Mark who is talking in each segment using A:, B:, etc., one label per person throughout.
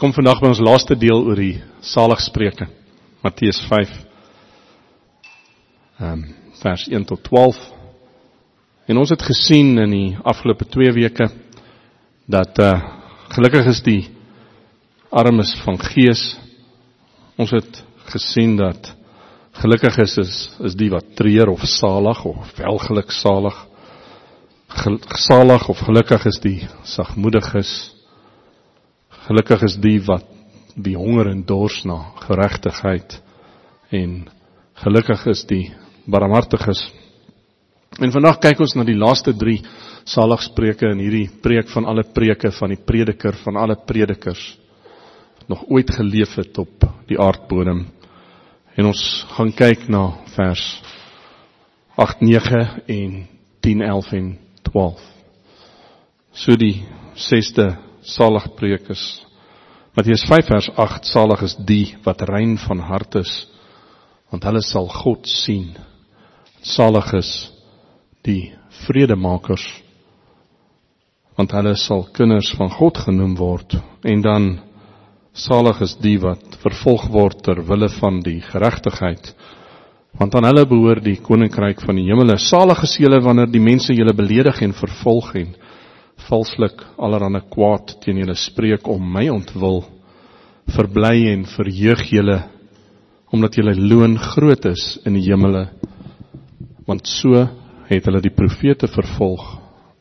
A: kom vandag by ons laaste deel oor die saligspreuke. Matteus 5. Ehm um, vers 1 tot 12. En ons het gesien in die afgelope 2 weke dat uh gelukkig is die armes van gees. Ons het gesien dat gelukkig is is, is die wat treur of salig of welgeluk salig. Gesalig of gelukkig is die sagmoediges. Gelukkig is die wat die honger en dors na geregtigheid en gelukkig is die barmhartiges. En vandag kyk ons na die laaste 3 saligspreuke in hierdie preek van alle preke van die prediker van alle predikers wat nog ooit geleef het op die aardbodem. En ons gaan kyk na vers 8, 9 en 10, 11 en 12. So die 6ste saligpreek is Matteus 5 vers 8 salig is die wat rein van hart is want hulle sal God sien. Salig is die vredemakers want hulle sal kinders van God genoem word en dan salig is die wat vervolg word ter wille van die geregtigheid want aan hulle behoort die koninkryk van die hemele salig is julle wanneer die mense julle beledig en vervolg en valslik allerhande kwaad teen julle spreek om my ontwil verbly en verheug julle omdat julle loon groot is in die hemele want so het hulle die profete vervolg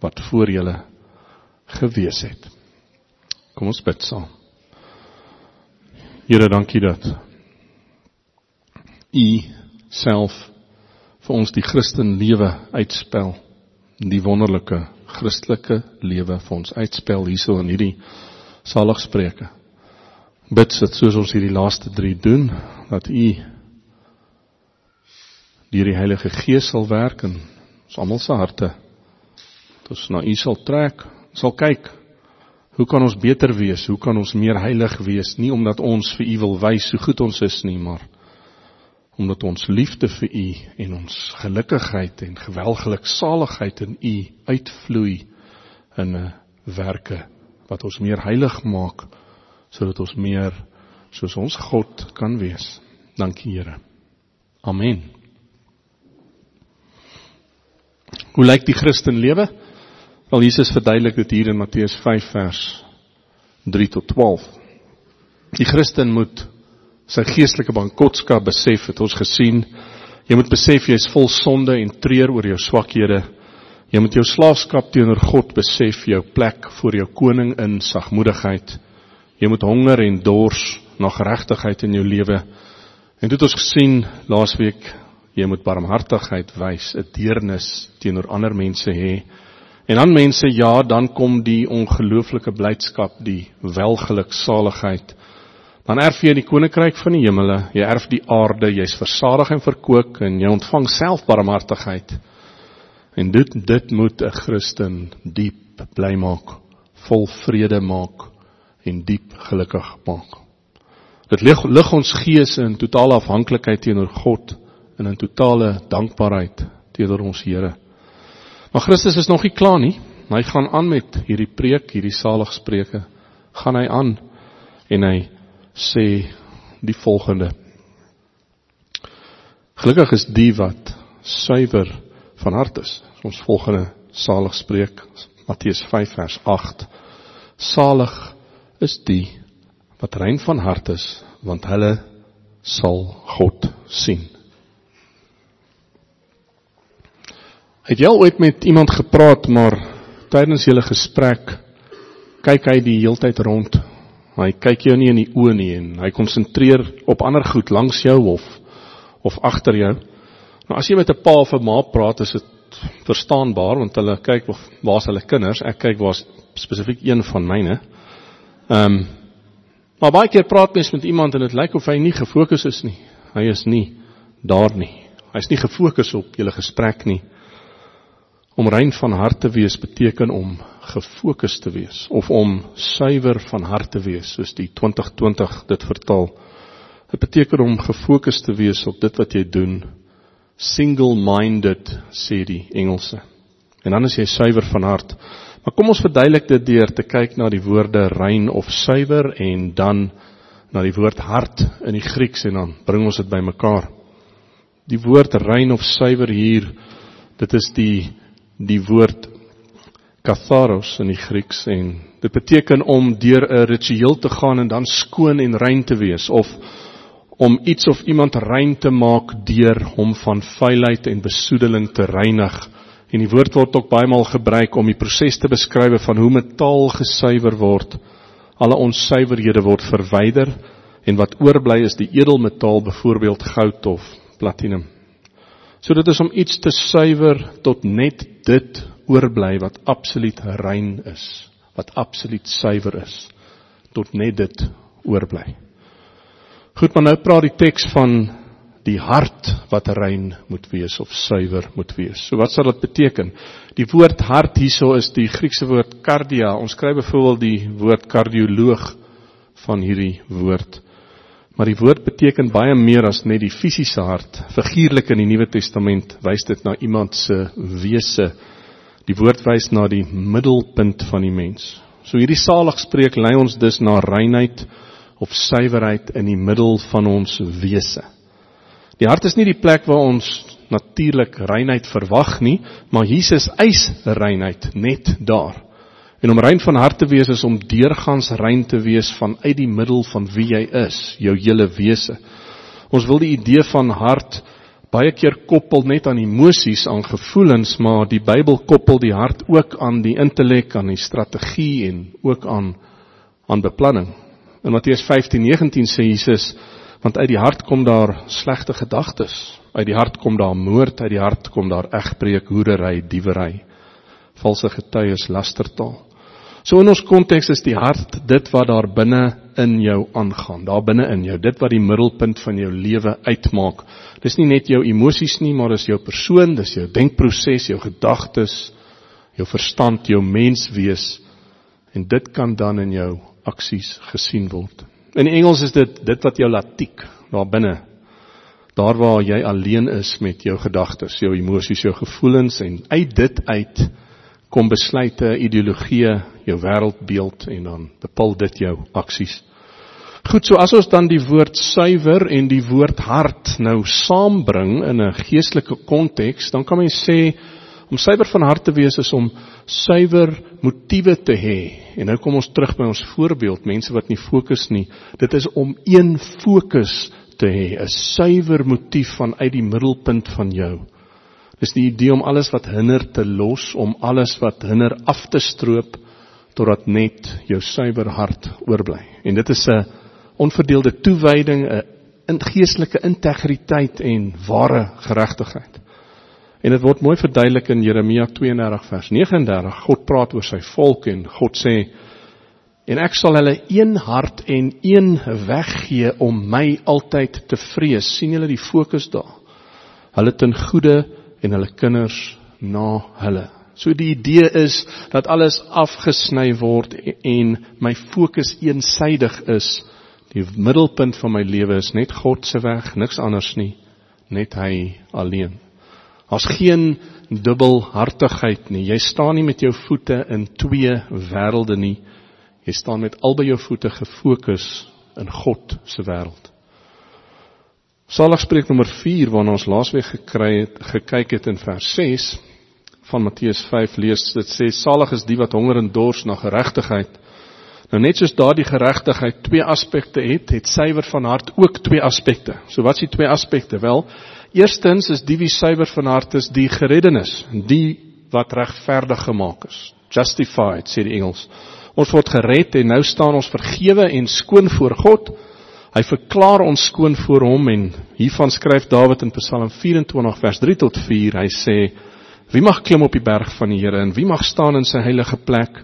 A: wat voor julle gewees het. Kom ons bid saam. Here dankie dat u self vir ons die Christen lewe uitspel die wonderlike Christelike lewe vir ons uitspel hierso in hierdie saligspreuke. Bid dat soos ons hierdie laaste 3 doen, dat U deur die Heilige Gees sal werk in ons almal se harte. Dat ons na U sal trek, sal kyk hoe kan ons beter wees? Hoe kan ons meer heilig wees? Nie omdat ons vir U wil wys hoe goed ons is nie, maar omdat ons liefde vir U en ons gelukkigheid en gewelgelik saligheid in U uitvloei in 'n werke wat ons meer heilig maak sodat ons meer soos ons God kan wees. Dankie Here. Amen. Hoe lyk die Christen lewe? Wel Jesus verduidelik dit hier in Matteus 5 vers 3 tot 12. Die Christen moet sy geestelike bankotskap besef het ons gesien. Jy moet besef jy is vol sonde en treur oor jou swakhede. Jy moet jou slaafskap teenoor God besef, jou plek voor jou koning in sagmoedigheid. Jy moet honger en dors na geregtigheid in jou lewe. En dit het ons gesien laasweek, jy moet barmhartigheid wys, 'n deernis teenoor ander mense hê. En dan mense ja, dan kom die ongelooflike blydskap, die welgeluk saligheid dan erf jy die koninkryk van die hemele, jy erf die aarde, jy's versadig en verkoop en jy ontvang self barmhartigheid. En dit dit moet 'n Christen diep bly maak, vol vrede maak en diep gelukkig maak. Dit lig lig ons gees in totale afhanklikheid teenoor God en in totale dankbaarheid teenoor ons Here. Maar Christus is nog nie klaar nie. Hy gaan aan met hierdie preek, hierdie saligspreuke. Gaan hy aan en hy sê die volgende. Gelukkig is die wat suiwer van hart is. Ons volgende salig spreek Matteus 5 vers 8. Salig is die wat rein van hart is, want hulle sal God sien. Het jy ooit met iemand gepraat maar tydens julle gesprek kyk hy die heeltyd rond Hy kyk jou nie in die oë nie en hy konsentreer op ander goed langs jou of of agter jou. Nou as jy met 'n pa of 'n ma praat, is dit verstaanbaar want hulle kyk of waar's hulle kinders? Ek kyk waar's spesifiek een van myne. Ehm um, maar baie keer praat mens met iemand en dit lyk of hy nie gefokus is nie. Hy is nie daar nie. Hy's nie gefokus op julle gesprek nie. Om rein van hart te wees beteken om gefokus te wees of om suiwer van hart te wees soos die 2020 dit vertaal. Dit beteken om gefokus te wees op dit wat jy doen. Single minded sê die Engelse. En dan is jy suiwer van hart. Maar kom ons verduidelik dit deur te kyk na die woorde rein of suiwer en dan na die woord hart in die Grieks en dan bring ons dit bymekaar. Die woord rein of suiwer hier, dit is die die woord katharos in die Grieks en dit beteken om deur 'n ritueel te gaan en dan skoon en rein te wees of om iets of iemand rein te maak deur hom van vuilheid en besoedeling te reinig. En die woord word ook baie maal gebruik om die proses te beskryf van hoe metaal gesuiwer word. Alle onsuiverhede word verwyder en wat oorbly is die edelmetaal, byvoorbeeld goud of platinum. So dit is om iets te suiwer tot net dit oorbly wat absoluut rein is, wat absoluut suiwer is, tot net dit oorbly. Goed, maar nou praat die teks van die hart wat rein moet wees of suiwer moet wees. So wat sal dit beteken? Die woord hart hierso is die Griekse woord kardia. Ons kry byvoorbeeld die woord kardioloog van hierdie woord. Maar die woord beteken baie meer as net die fisiese hart. Figuurlik in die Nuwe Testament wys dit na iemand se wese. Die woord wys na die middelpunt van die mens. So hierdie saligspreek lei ons dus na reinheid of suiwerheid in die middel van ons wese. Die hart is nie die plek waar ons natuurlik reinheid verwag nie, maar Jesus eis reinheid net daar. En om rein van hart te wees is om deurgangs rein te wees vanuit die middel van wie jy is, jou hele wese. Ons wil die idee van hart baie keer koppel net aan emosies, aan gevoelens, maar die Bybel koppel die hart ook aan die intellek, aan die strategie en ook aan aan beplanning. In Matteus 15:19 sê Jesus want uit die hart kom daar slegte gedagtes. Uit die hart kom daar moord, uit die hart kom daar egbreek, hoerery, diewery, valse getuies, lastertaal. So in ons konteks is die hart dit wat daar binne in jou aangaan, daar binne in jou, dit wat die middelpunt van jou lewe uitmaak. Dis nie net jou emosies nie, maar dis jou persoon, dis jou denkproses, jou gedagtes, jou verstand, jou menswees en dit kan dan in jou aksies gesien word. In Engels is dit dit wat jou laat tik daar binne. Daar waar jy alleen is met jou gedagtes, jou emosies, jou gevoelens en uit dit uit kom besluite, ideologieë, jou wêreldbeeld en dan bepaal dit jou aksies. Goed, so as ons dan die woord suiwer en die woord hart nou saambring in 'n geestelike konteks, dan kan mens sê om suiwer van hart te wees is om suiwer motiewe te hê. En nou kom ons terug by ons voorbeeld, mense wat nie fokus nie. Dit is om een fokus te hê, 'n suiwer motief vanuit die middelpunt van jou. Dis die idee om alles wat hinder te los, om alles wat hinder af te stroop totdat net jou suiwer hart oorbly. En dit is 'n onverdeelde toewyding, 'n geestelike integriteit en ware geregtigheid. En dit word mooi verduidelik in Jeremia 32 vers 39. God praat oor sy volk en God sê en ek sal hulle een hart en een weg gee om my altyd te vrees. sien julle die fokus daar? Hulle ten goeie en hulle kinders na hulle. So die idee is dat alles afgesny word en my fokus eensydig is. Die middelpunt van my lewe is net God se weg, niks anders nie, net hy alleen. Daar's geen dubbelhartigheid nie. Jy staan nie met jou voete in twee wêrelde nie. Jy staan met albei jou voete gefokus in God se wêreld. Saligspreek nommer 4 waarna ons laasweek gekry het gekyk het in vers 6 van Matteus 5 lees dit sê salig is die wat honger en dors na geregtigheid. Nou net soos daardie geregtigheid twee aspekte het, het suiwer van hart ook twee aspekte. So wat is die twee aspekte? Wel, Eerstens is die wie suiwer van hart is, die gereddenis, die wat regverdig gemaak is. Justified sê die Engels. Ons word gered en nou staan ons vergewe en skoon voor God. Hy verklaar ons skoon voor hom en hiervan skryf Dawid in Psalm 24 vers 3 tot 4. Hy sê: Wie mag klim op die berg van die Here en wie mag staan in sy heilige plek?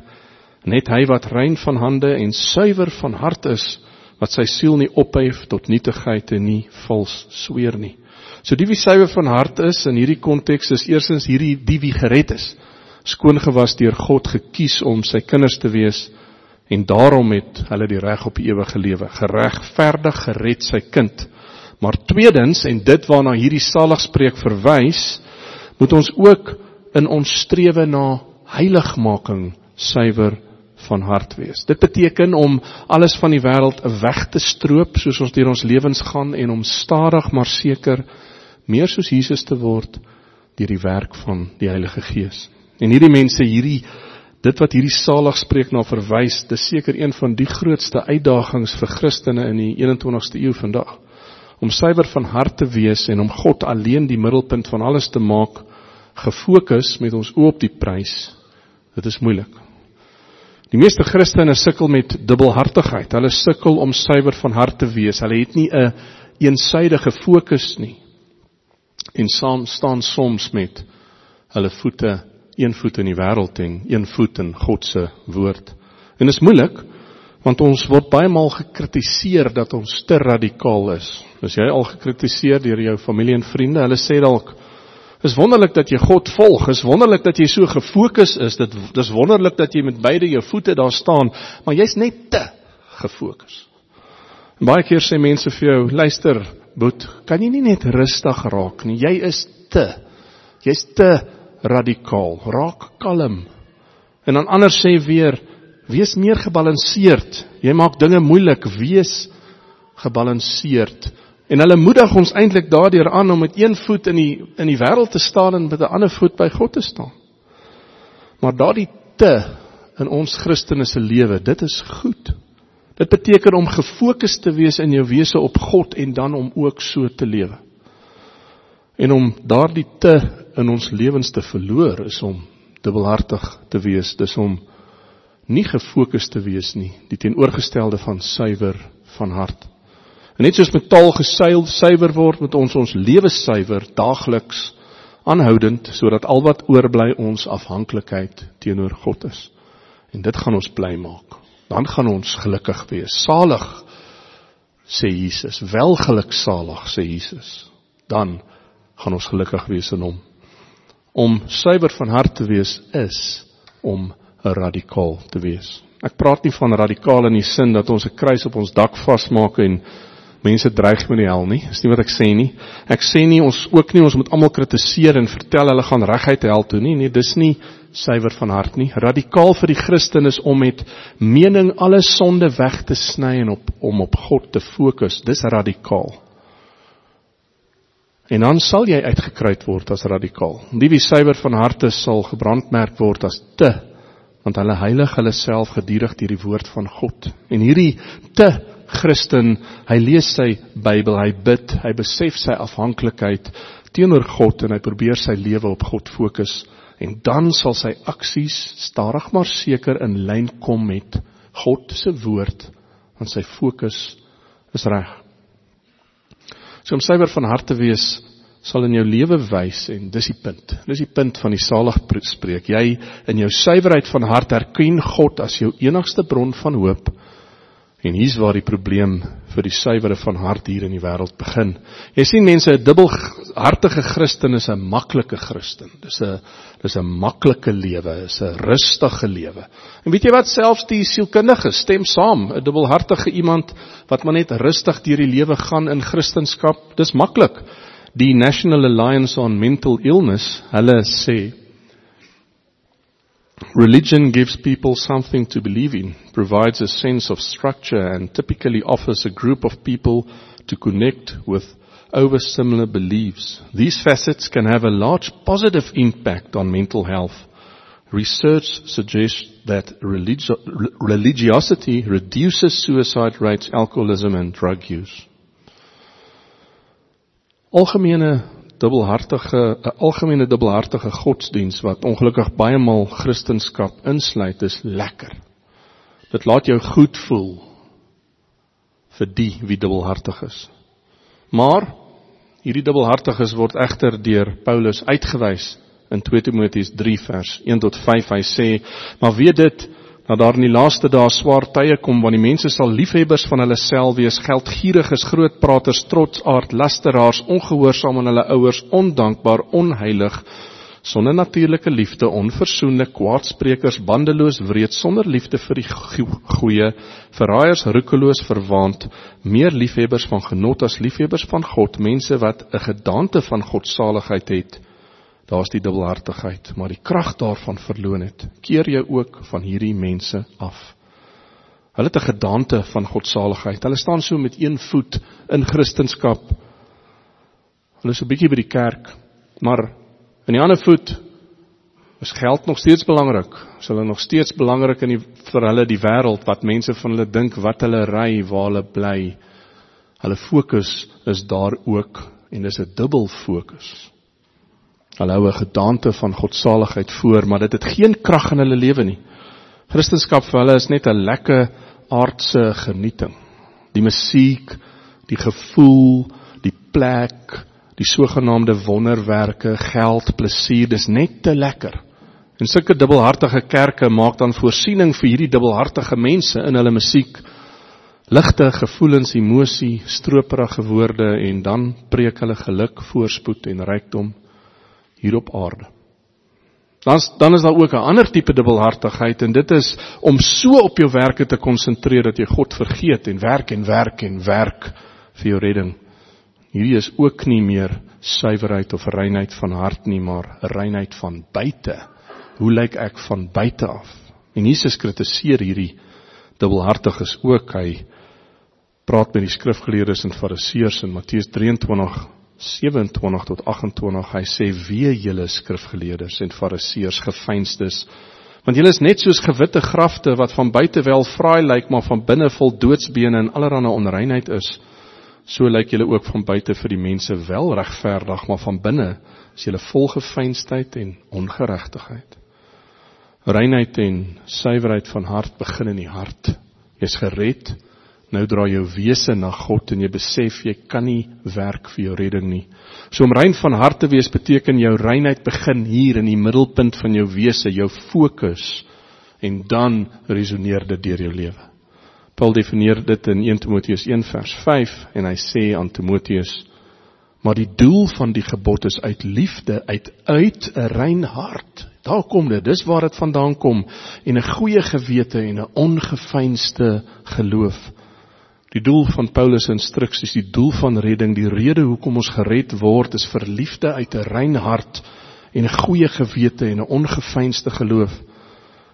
A: Net hy wat rein van hande en suiwer van hart is, wat sy siel nie ophef tot nietigheid en nie vals sweer nie. So die wie suiwer van hart is in hierdie konteks is eersins hierdie die wie gered is. Skoon gewas deur God gekies om sy kinders te wees en daarom het hulle die reg op die ewige lewe, geregverdig gered sy kind. Maar tweedens en dit waarna hierdie saligspreek verwys, moet ons ook in ons strewe na heiligmaking suiwer van hart wees. Dit beteken om alles van die wêreld weg te stroop soos ons deur ons lewens gaan en om stadig maar seker meer soos Jesus te word deur die werk van die Heilige Gees. En hierdie mense hierdie dit wat hierdie saligspreek na verwys, dis seker een van die grootste uitdagings vir Christene in die 21ste eeu vandag. Om suiwer van hart te wees en om God alleen die middelpunt van alles te maak, gefokus met ons oop die prys. Dit is moeilik. Die meeste Christene sukkel met dubbelhartigheid. Hulle sukkel om suiwer van hart te wees. Hulle het nie 'n een eensydige fokus nie. En saam staan soms met hulle voete, een voet in die wêreld en een voet in God se woord. En dit is moeilik want ons word baie maal gekritiseer dat ons te radikaal is. Is jy al gekritiseer deur jou familie en vriende? Hulle sê dalk Dis wonderlik dat jy God volg. Dis wonderlik dat jy so gefokus is. Dit dis wonderlik dat jy met beide jou voete daar staan, maar jy's net te gefokus. En baie keer sê mense vir jou, luister, Boet, kan jy nie net rustig raak nie? Jy is te jy's te radikaal. Raak kalm. En dan ander sê weer, wees meer gebalanseerd. Jy maak dinge moeilik, wees gebalanseerd. En hulle moedig ons eintlik daardeur aan om met een voet in die in die wêreld te staan en met 'n ander voet by God te staan. Maar daardie te in ons Christene se lewe, dit is goed. Dit beteken om gefokus te wees in jou wese op God en dan om ook so te lewe. En om daardie te in ons lewens te verloor is om dubbelhartig te wees, dis om nie gefokus te wees nie, die teenoorgestelde van suiwer van hart. En net soos met taal gesuil suiwer word met ons ons lewe suiwer daagliks aanhoudend sodat al wat oorbly ons afhanklikheid teenoor God is. En dit gaan ons bly maak. Dan gaan ons gelukkig wees. Salig sê Jesus, welgeluksalig sê Jesus. Dan gaan ons gelukkig wees in hom. Om suiwer van hart te wees is om radikaal te wees. Ek praat nie van radikaal in die sin dat ons 'n kruis op ons dak vasmaak en mense dreig met die hel nie. Dis nie wat ek sê nie. Ek sê nie ons ook nie ons moet almal kritiseer en vertel hulle gaan reguit hel toe nie. Nee, dis nie suiwer van hart nie. Radikaal vir die Christen is om met mening alle sonde weg te sny en op om op God te fokus. Dis radikaal. En dan sal jy uitgekruid word as radikaal. Die wie suiwer van harte sal gebrandmerk word as te want hulle heilig hulle self gedurig deur die woord van God. En hierdie te Christen, hy lees sy Bybel, hy bid, hy besef sy afhanklikheid teenoor God en hy probeer sy lewe op God fokus en dan sal sy aksies stadig maar seker in lyn kom met God se woord want sy fokus is reg. So om suiwer van hart te wees sal in jou lewe wys en dis die punt. Dis die punt van die salig spreek. Jy in jou suiwerheid van hart erken God as jou enigste bron van hoop En hier's waar die probleem vir die suiwere van hart hier in die wêreld begin. Jy sien mense, 'n dubbelhartige Christen is 'n maklike Christen. Dis 'n dis 'n maklike lewe, is 'n rustige lewe. En weet jy wat selfs die sielkundiges stem saam, 'n dubbelhartige iemand wat maar net rustig deur die lewe gaan in Christendom, dis maklik. Die National Alliance on Mental Illness, hulle sê Religion gives people something to believe in, provides a sense of structure, and typically offers a group of people to connect with over similar beliefs. These facets can have a large positive impact on mental health. Research suggests that religi- religiosity reduces suicide rates, alcoholism, and drug use. Algemene dubbelhartige 'n algemene dubbelhartige godsdiens wat ongelukkig baie maal kristendom insluit is lekker. Dit laat jou goed voel vir die wie dubbelhartig is. Maar hierdie dubbelhartiges word egter deur Paulus uitgewys in 2 Timoteus 3 vers 1 tot 5. Hy sê: "Maar weet dit dat daar in die laaste dae swaar tye kom wanneer die mense sal liefhebbers van hulle self wees, geldgieriges, grootpraters, trotsaard, lasteraars, ongehoorsaam aan hulle ouers, ondankbaar, onheilig, sonder natuurlike liefde, onversoenlik, kwaadsprekers, bandeloos, wreed, sonder liefde vir die goeie, verraaiers, roekeloos, verwaand, meer liefhebbers van genot as liefhebbers van God, mense wat 'n gedagte van godsaligheid het, Daar's die dubbelhartigheid, maar die krag daarvan verloon het. Keer jou ook van hierdie mense af. Hulle het 'n gedagte van godsaligheid. Hulle staan so met een voet in Christendom. Hulle is 'n bietjie by die kerk, maar in die ander voet is geld nog steeds belangrik. Is hulle nog steeds belangrik in die vir hulle die wêreld wat mense van hulle dink, wat hulle ry, waar hulle bly. Hulle fokus is daar ook en dis 'n dubbel fokus. Hulle hou 'n gedagte van godsaligheid voor, maar dit het geen krag in hulle lewe nie. Christendom vir hulle is net 'n lekker aardse genieting. Die musiek, die gevoel, die plek, die sogenaamde wonderwerke, geld, plesier, dis net te lekker. En sulke dubbelhartige kerke maak dan voorsiening vir hierdie dubbelhartige mense in hulle musiek. Ligte gevoelens, emosie, stroperige woorde en dan preek hulle geluk, voorspoed en rykdom hier op aarde. Dan dan is daar ook 'n ander tipe dubbelhartigheid en dit is om so op jou werke te konsentreer dat jy God vergeet en werk en werk en werk vir jou redding. Hierdie is ook nie meer suiwerheid of reinheid van hart nie, maar reinheid van buite. Hoe lyk ek van buite af? En Jesus kritiseer hierdie dubbelhartiges ook. Hy praat met die skrifgeleerdes en fariseërs in Matteus 23 27 tot 28 hy sê wee julle skrifgeleerders en fariseërs gefeinsdes want julle is net soos gewitte grafte wat van buite wel fraai lyk maar van binne vol doodsbene en allerlei onreinheid is. So lyk julle ook van buite vir die mense wel regverdig maar van binne is julle vol gefeinsdheid en ongeregtigheid. Reinheid en suiwerheid van hart begin in die hart. Jy's gered nou draai jou wese na God en jy besef jy kan nie werk vir jou redding nie. So om rein van hart te wees beteken jou reinheid begin hier in die middelpunt van jou wese, jou fokus en dan resoneer dit deur jou lewe. Paul definieer dit in 1 Timoteus 1 vers 5 en hy sê aan Timoteus maar die doel van die gebod is uit liefde uit uit 'n rein hart. Daar kom dit, dis waar dit vandaan kom en 'n goeie gewete en 'n ongefeinste geloof. Die doel van Paulus se instruksies, die doel van redding, die rede hoekom ons gered word is vir liefde uit 'n rein hart en 'n goeie gewete en 'n ongefeinste geloof.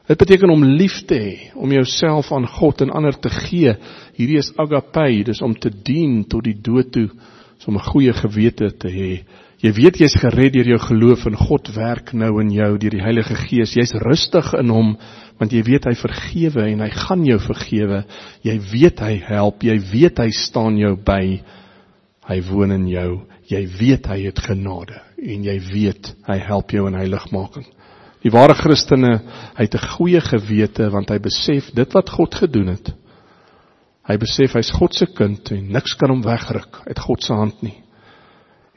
A: Dit beteken om lief te hê, om jouself aan God en ander te gee. Hierdie is agape, dis om te dien tot die dood toe, om 'n goeie gewete te hê. Jy weet jy's gered deur jou geloof en God werk nou in jou deur die Heilige Gees. Jy's rustig in hom want jy weet hy vergewe en hy gaan jou vergewe. Jy weet hy help, jy weet hy staan jou by. Hy woon in jou. Jy weet hy het genade en jy weet hy help jou in heiligmaking. Die ware Christene, hy het 'n goeie gewete want hy besef dit wat God gedoen het. Hy besef hy's God se kind en niks kan hom wegruk uit God se hand nie.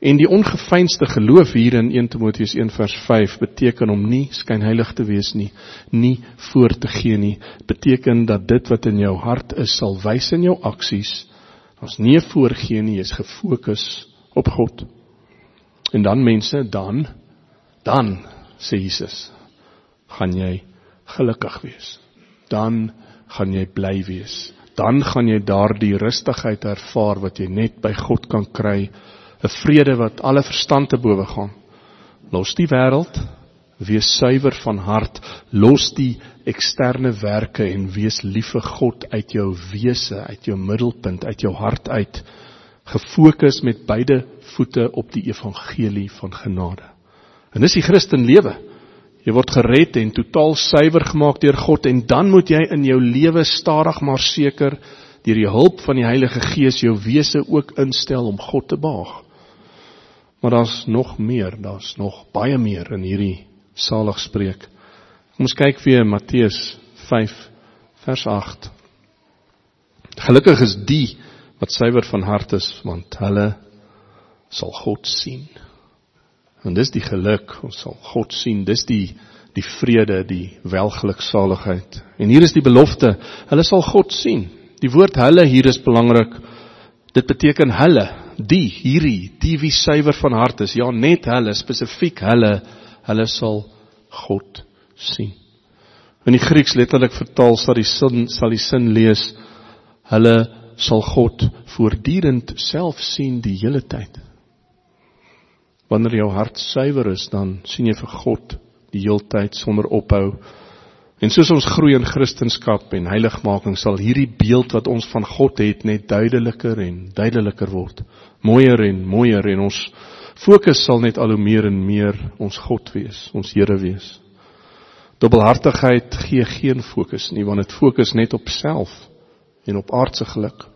A: En die ongefeinste geloof hier in 1 Timoteus 1 vers 5 beteken om nie skynheilig te wees nie, nie voor te gee nie, beteken dat dit wat in jou hart is sal wys in jou aksies. Ons nie voorgee nie, jy's gefokus op God. En dan mense, dan dan sê Jesus, gaan jy gelukkig wees. Dan gaan jy bly wees. Dan gaan jy daardie rustigheid ervaar wat jy net by God kan kry 'n vrede wat alle verstand te bowe gaan. Los die wêreld, wees suiwer van hart, los die eksterne werke en wees lief vir God uit jou wese, uit jou middelpunt, uit jou hart uit, gefokus met beide voete op die evangelie van genade. En dis die Christen lewe. Jy word gered en totaal suiwer gemaak deur God en dan moet jy in jou lewe stadig maar seker deur die hulp van die Heilige Gees jou wese ook instel om God te behaag. Maar daar's nog meer, daar's nog baie meer in hierdie saligspreek. Kom ons kyk weer Matteus 5 vers 8. Gelukkig is die wat suiwer van hart is, want hulle sal God sien. En dis die geluk, ons sal God sien. Dis die die vrede, die welgeluksaligheid. En hier is die belofte, hulle sal God sien. Die woord hulle hier is belangrik. Dit beteken hulle, die hierdie die wie suiwer van hart is ja net hulle spesifiek hulle hulle sal God sien in die Grieks letterlik vertaal sal die sin sal die sin lees hulle sal God voortdurend self sien die hele tyd Wanneer jou hart suiwer is, dan sien jy vir God die heeltyd sonder ophou. En soos ons groei in Christendom en heiligmaking, sal hierdie beeld wat ons van God het net duideliker en duideliker word. Mooier en mooier en ons fokus sal net al hoe meer en meer ons God wees, ons Here wees. Dubbelhartigheid gee geen fokus nie, want dit fokus net op self en op aardse geluk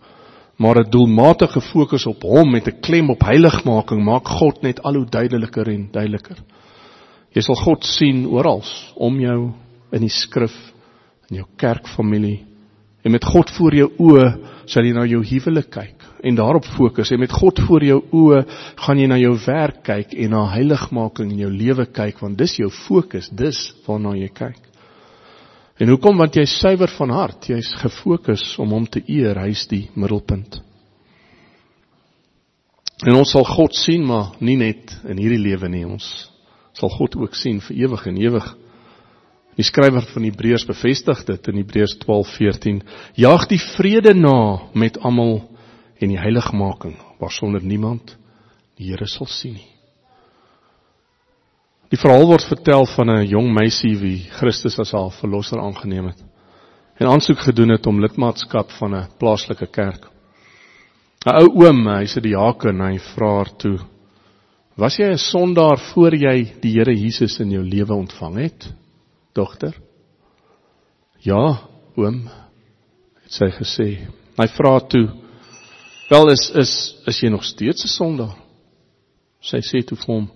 A: maar 'n doelmatige fokus op hom met 'n klem op heiligmaking maak God net al hoe duideliker en duideliker. Jy sal God sien oral om jou in die skrif in jou kerkfamilie en met God voor jou oë sal jy na jou huwelik kyk en daarop fokus en met God voor jou oë gaan jy na jou werk kyk en na heiligmaking in jou lewe kyk want dis jou fokus dis waarna jy kyk En hoekom? Want jy's suiwer van hart. Jy's gefokus om hom te eer. Hy's die middelpunt. En ons sal God sien, maar nie net in hierdie lewe nie. Ons sal God ook sien vir ewig en ewig. Die skrywer van Hebreërs bevestig dit in Hebreërs 12:14. Jaag die vrede na met almal en die heiligmaking waarsonder niemand die Here sal sien nie. Die verhaal word vertel van 'n jong meisie wie Christus as haar verlosser aangeneem het en aansoek gedoen het om lidmaatskap van 'n plaaslike kerk. 'n Ou oom, hy's 'n diaken, hy vra haar toe: "Was jy 'n sondaar voor jy die Here Jesus in jou lewe ontvang het, dogter?" "Ja, oom," het sy gesê. Hy vra toe: "Wel is is is jy nog steeds 'n sondaar?" Sy sê toe vir hom: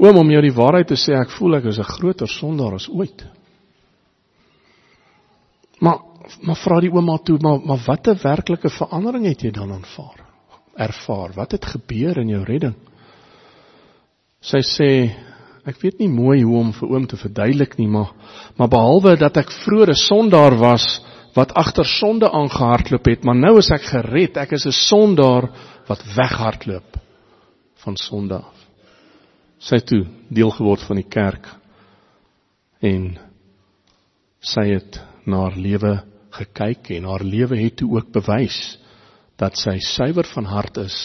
A: Oom, om jou die waarheid te sê, ek voel ek is 'n groter sondaar as ooit. Maar maar vra die ouma toe, maar maar watter werklike verandering het jy dan aanvaar? Ervaar, wat het gebeur in jou redding? Sy sê ek weet nie mooi hoe om vir oom te verduidelik nie, maar maar behalwe dat ek vroeër 'n sondaar was wat agter sonde aangehardloop het, maar nou is ek gered. Ek is 'n sondaar wat weghardloop van sonde af sy toe deel geword van die kerk en sy het na haar lewe gekyk en haar lewe het toe ook bewys dat sy suiwer van hart is,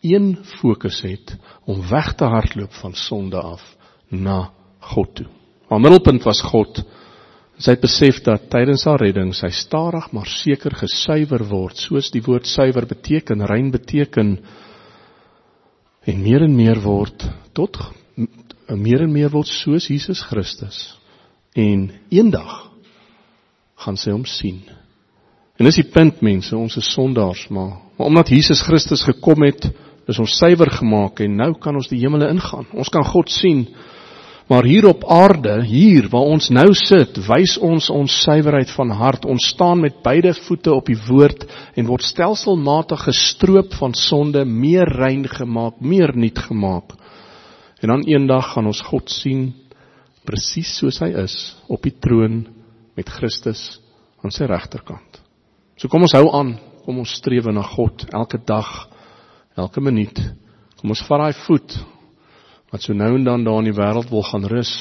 A: een fokus het om weg te hardloop van sonde af na God toe. Haar middelpunt was God. Sy het besef dat tydens haar redding sy stadig maar seker gesuiwer word, soos die woord suiwer beteken, rein beteken en meer en meer word tot meer en meer word soos Jesus Christus. En eendag gaan sy hom sien. En dis die punt mense, ons is sondaars, maar, maar omdat Jesus Christus gekom het, is ons suiwer gemaak en nou kan ons die hemele ingaan. Ons kan God sien. Maar hier op aarde, hier waar ons nou sit, wys ons ons suiwerheid van hart. Ons staan met beide voete op die woord en word stelselmatig gestroop van sonde, meer rein gemaak, meer nuut gemaak. En dan eendag gaan ons God sien presies soos hy is op die troon met Christus aan sy regterkant. So kom ons hou aan, kom ons streef na God elke dag, elke minuut. Kom ons vat daai voet wat so nou en dan daar in die wêreld wil gaan rus.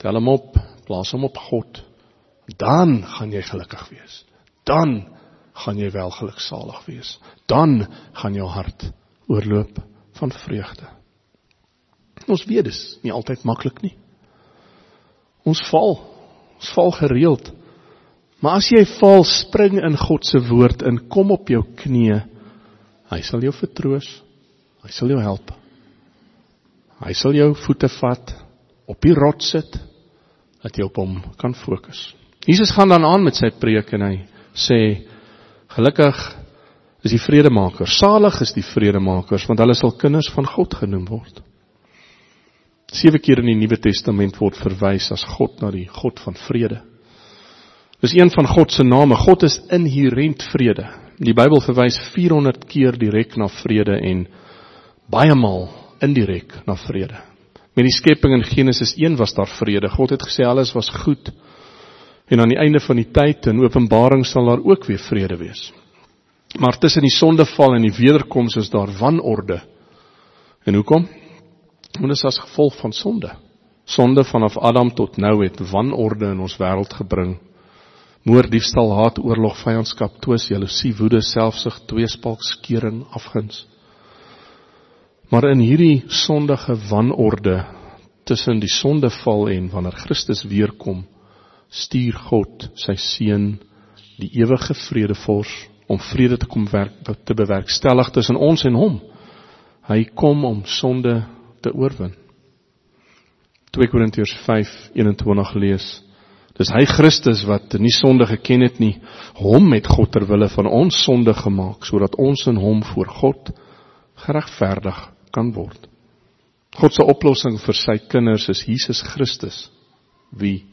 A: Tel hom op, plaas hom op God. Dan gaan jy gelukkig wees. Dan gaan jy wel geluksalig wees. Dan gaan jou hart oorloop van vreugde. Ons weet dis nie altyd maklik nie. Ons val. Ons val gereeld. Maar as jy val, spring in God se woord in, kom op jou knieë. Hy sal jou vertroos. Hy sal jou help. Hy sal jou voete vat, op die rots sit dat jy op hom kan fokus. Jesus gaan dan aan met sy preek en hy sê gelukkig is die vredemakers, salig is die vredemakers want hulle sal kinders van God genoem word. Sewe keer in die Nuwe Testament word verwys as God na die God van vrede. Dis een van God se name. God is inherënt vrede. Die Bybel verwys 400 keer direk na vrede en baie maal indirek na vrede. Met die skepping in Genesis 1 was daar vrede. God het gesê alles was goed. En aan die einde van die tyd in Openbaring sal daar ook weer vrede wees. Maar tussen die sondeval en die wederkoms is daar wanorde. En hoekom? En dit is as gevolg van sonde. Sonde vanaf Adam tot nou het wanorde in ons wêreld gebring. Moord, diefstal, haat, oorlog, vyandskap, twis, jaloesie, woede, selfsug, tweespalk, skeuring, afguns. Maar in hierdie sondige wanorde tussen die sondeval en wanneer Christus weer kom, stuur God sy seun die ewige vredevors om vrede te kom werk te bewerkstellig tussen ons en hom. Hy kom om sonde te oorwin. 2 Korintiërs 5:21 lees. Dis hy Christus wat nie sonde geken het nie, hom met God ter wille van ons sonde gemaak sodat ons in hom voor God geregverdig kan word. God se oplossing vir sy kinders is Jesus Christus wie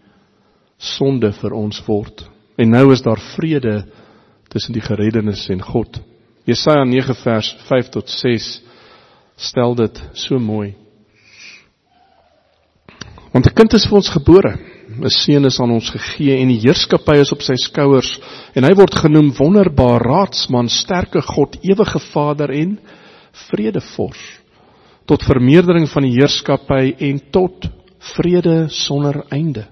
A: sonde vir ons word. En nou is daar vrede tussen die gereddenes en God. Jesaja 9 vers 5 tot 6 stel dit so mooi. Want 'n kind is vir ons gebore, 'n seun is aan ons gegee en die heerskappy is op sy skouers en hy word genoem wonderbaar raadsman, sterke God, ewige Vader en vredevors. Tot vermeerdering van die heerskappy en tot vrede sonder einde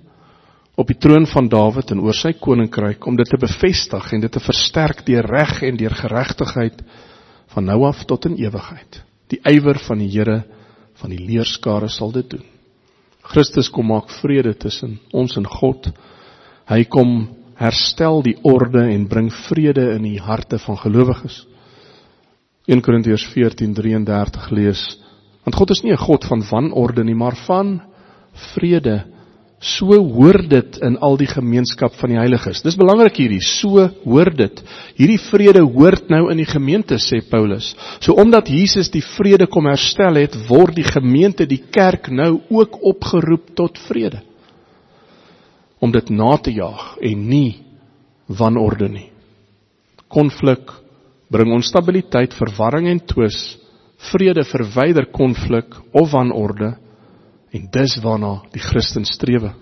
A: op die troon van Dawid en oor sy koninkryk om dit te bevestig en dit te versterk deur reg en deur geregtigheid van nou af tot in ewigheid. Die ywer van die Here van die leerskare sal dit doen. Christus kom maak vrede tussen ons en God. Hy kom herstel die orde en bring vrede in die harte van gelowiges. 1 Korintiërs 14:33 lees: Want God is nie 'n God van wanorde nie, maar van vrede So hoor dit in al die gemeenskap van die heiliges. Dis belangrik hierdie, so hoor dit. Hierdie vrede hoort nou in die gemeente sê Paulus. So omdat Jesus die vrede kom herstel het, word die gemeente, die kerk nou ook opgeroep tot vrede. Om dit na te jaag en nie wanorde nie. Konflik bring onstabiliteit, verwarring en twis. Vrede verwyder konflik of wanorde En dis waarna die Christen strewe.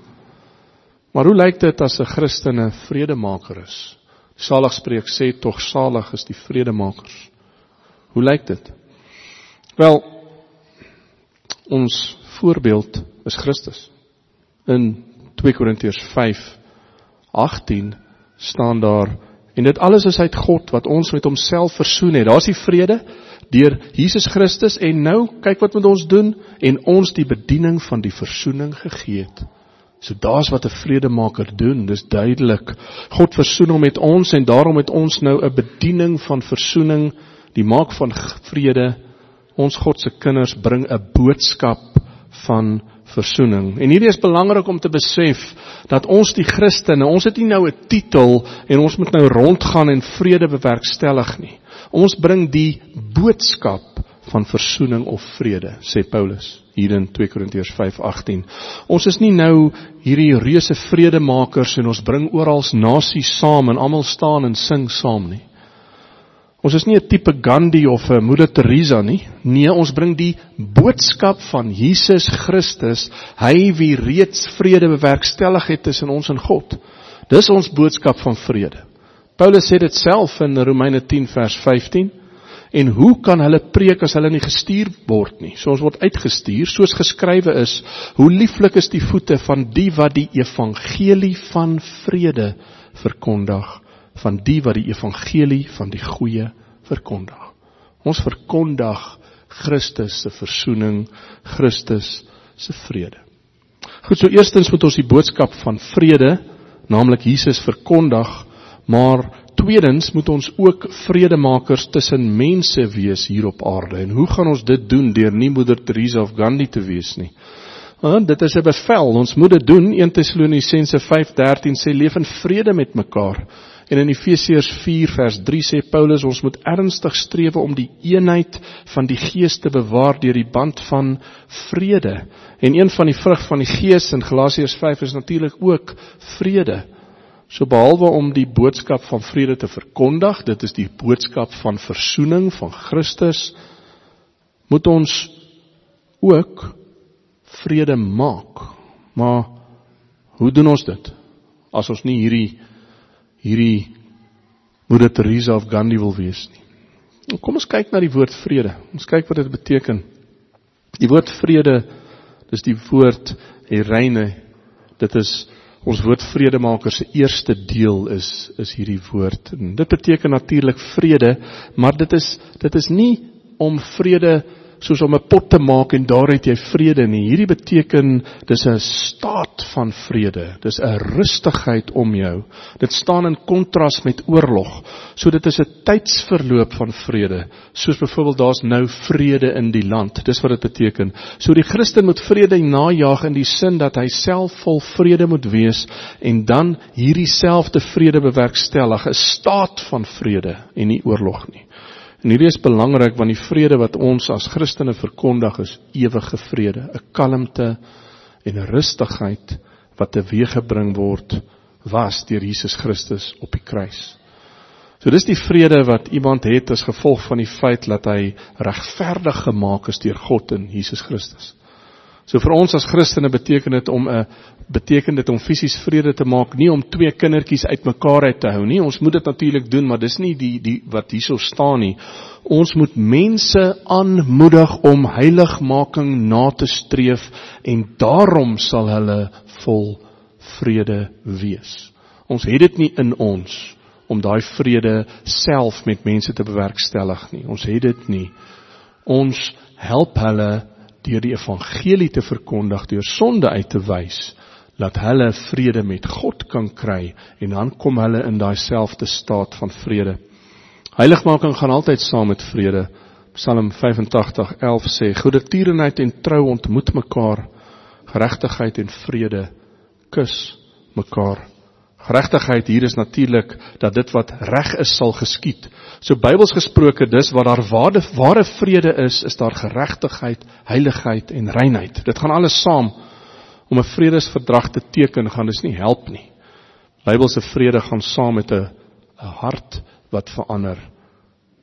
A: Maar hoe lyk dit as 'n Christen 'n vredemaker is? Saligspreek sê tog salig is die vredemakers. Hoe lyk dit? Wel ons voorbeeld is Christus. In 2 Korintiërs 5:18 staan daar en dit alles is uit God wat ons met homself versoen het. Daar's die vrede deur Jesus Christus en nou kyk wat met ons doen en ons die bediening van die versoening gegee het. So daar's wat 'n vredemaker doen, dis duidelik. God versoen hom met ons en daarom het ons nou 'n bediening van versoening, die maak van vrede. Ons God se kinders bring 'n boodskap van versoening. En hierdie is belangrik om te besef dat ons die Christene, ons het nie nou 'n titel en ons moet nou rondgaan en vrede bewerkstellig nie. Ons bring die boodskap van versoening of vrede, sê Paulus hier in 2 Korintiërs 5:18. Ons is nie nou hierdie reuse vredemakers en ons bring oral nasies saam en almal staan en sing saam nie. Ons is nie 'n tipe Gandhi of 'n Moeder Teresa nie. Nee, ons bring die boodskap van Jesus Christus, hy wie reeds vrede bewerkstellig het tussen ons en God. Dis ons boodskap van vrede. Paulus sê dit self in Romeine 10 vers 15. En hoe kan hulle preek as hulle nie gestuur word nie? So ons word uitgestuur soos geskrywe is, hoe lieflik is die voete van die wat die evangelie van vrede verkondig, van die wat die evangelie van die goeie verkondig. Ons verkondig Christus se verzoening, Christus se vrede. Goed, so eerstens moet ons die boodskap van vrede, naamlik Jesus verkondig, maar tweedens moet ons ook vredemakers tussen mense wees hier op aarde. En hoe gaan ons dit doen deur nie moeder Teresa of Gandhi te wees nie? Want dit is 'n bevel, ons moet dit doen. 1 Tessalonisense 5:13 sê leef in vrede met mekaar. En in Efesiërs 4 vers 3 sê Paulus ons moet ernstig streef om die eenheid van die Gees te bewaar deur die band van vrede. En een van die vrug van die Gees in Galasiërs 5 is natuurlik ook vrede. So behalwe om die boodskap van vrede te verkondig, dit is die boodskap van verzoening van Christus, moet ons ook vrede maak. Maar hoe doen ons dit? As ons nie hierdie hierdie Moeder Teresa of Gandhi wil wees nie. Kom ons kyk na die woord vrede. Ons kyk wat dit beteken. Die woord vrede, dis die woord ereine. Dit is Ons woord vredemaker se eerste deel is is hierdie woord. En dit beteken natuurlik vrede, maar dit is dit is nie om vrede soos om 'n pot te maak en daar het jy vrede nie. Hierdie beteken dis 'n staat van vrede. Dis 'n rustigheid om jou. Dit staan in kontras met oorlog. So dit is 'n tydsverloop van vrede. Soos byvoorbeeld daar's nou vrede in die land. Dis wat dit beteken. So die Christen moet vrede najag in die sin dat hy self vol vrede moet wees en dan hierdie selfde vrede bewerkstellig, 'n staat van vrede en nie oorlog nie. En hierdie is belangrik want die vrede wat ons as Christene verkondig is ewige vrede, 'n kalmte en 'n rustigheid wat teweeggebring word was deur Jesus Christus op die kruis. So dis die vrede wat iemand het as gevolg van die feit dat hy regverdig gemaak is deur God in Jesus Christus. So vir ons as Christene beteken dit om 'n beteken dit om fisies vrede te maak, nie om twee kindertjies uitmekaar uit te hou nie. Ons moet dit natuurlik doen, maar dis nie die die wat hierso staan nie. Ons moet mense aanmoedig om heiligmaking na te streef en daarom sal hulle vol vrede wees. Ons het dit nie in ons om daai vrede self met mense te bewerkstellig nie. Ons het dit nie. Ons help hulle deur die evangelie te verkondig, deur sonde uit te wys, laat hulle vrede met God kan kry en dan kom hulle in daai selfde staat van vrede. Heiligmaking gaan altyd saam met vrede. Psalm 85:11 sê: "Goedertierenheid en trou ontmoet mekaar, geregtigheid en vrede kus mekaar." Geregtigheid hier is natuurlik dat dit wat reg is sal geskied. So Bybels gesproke, dis waar daar ware ware vrede is, is daar geregtigheid, heiligheid en reinheid. Dit gaan alles saam. Om 'n vredesverdrag te teken gaan dis nie help nie. Bybelse vrede gaan saam met 'n 'n hart wat verander.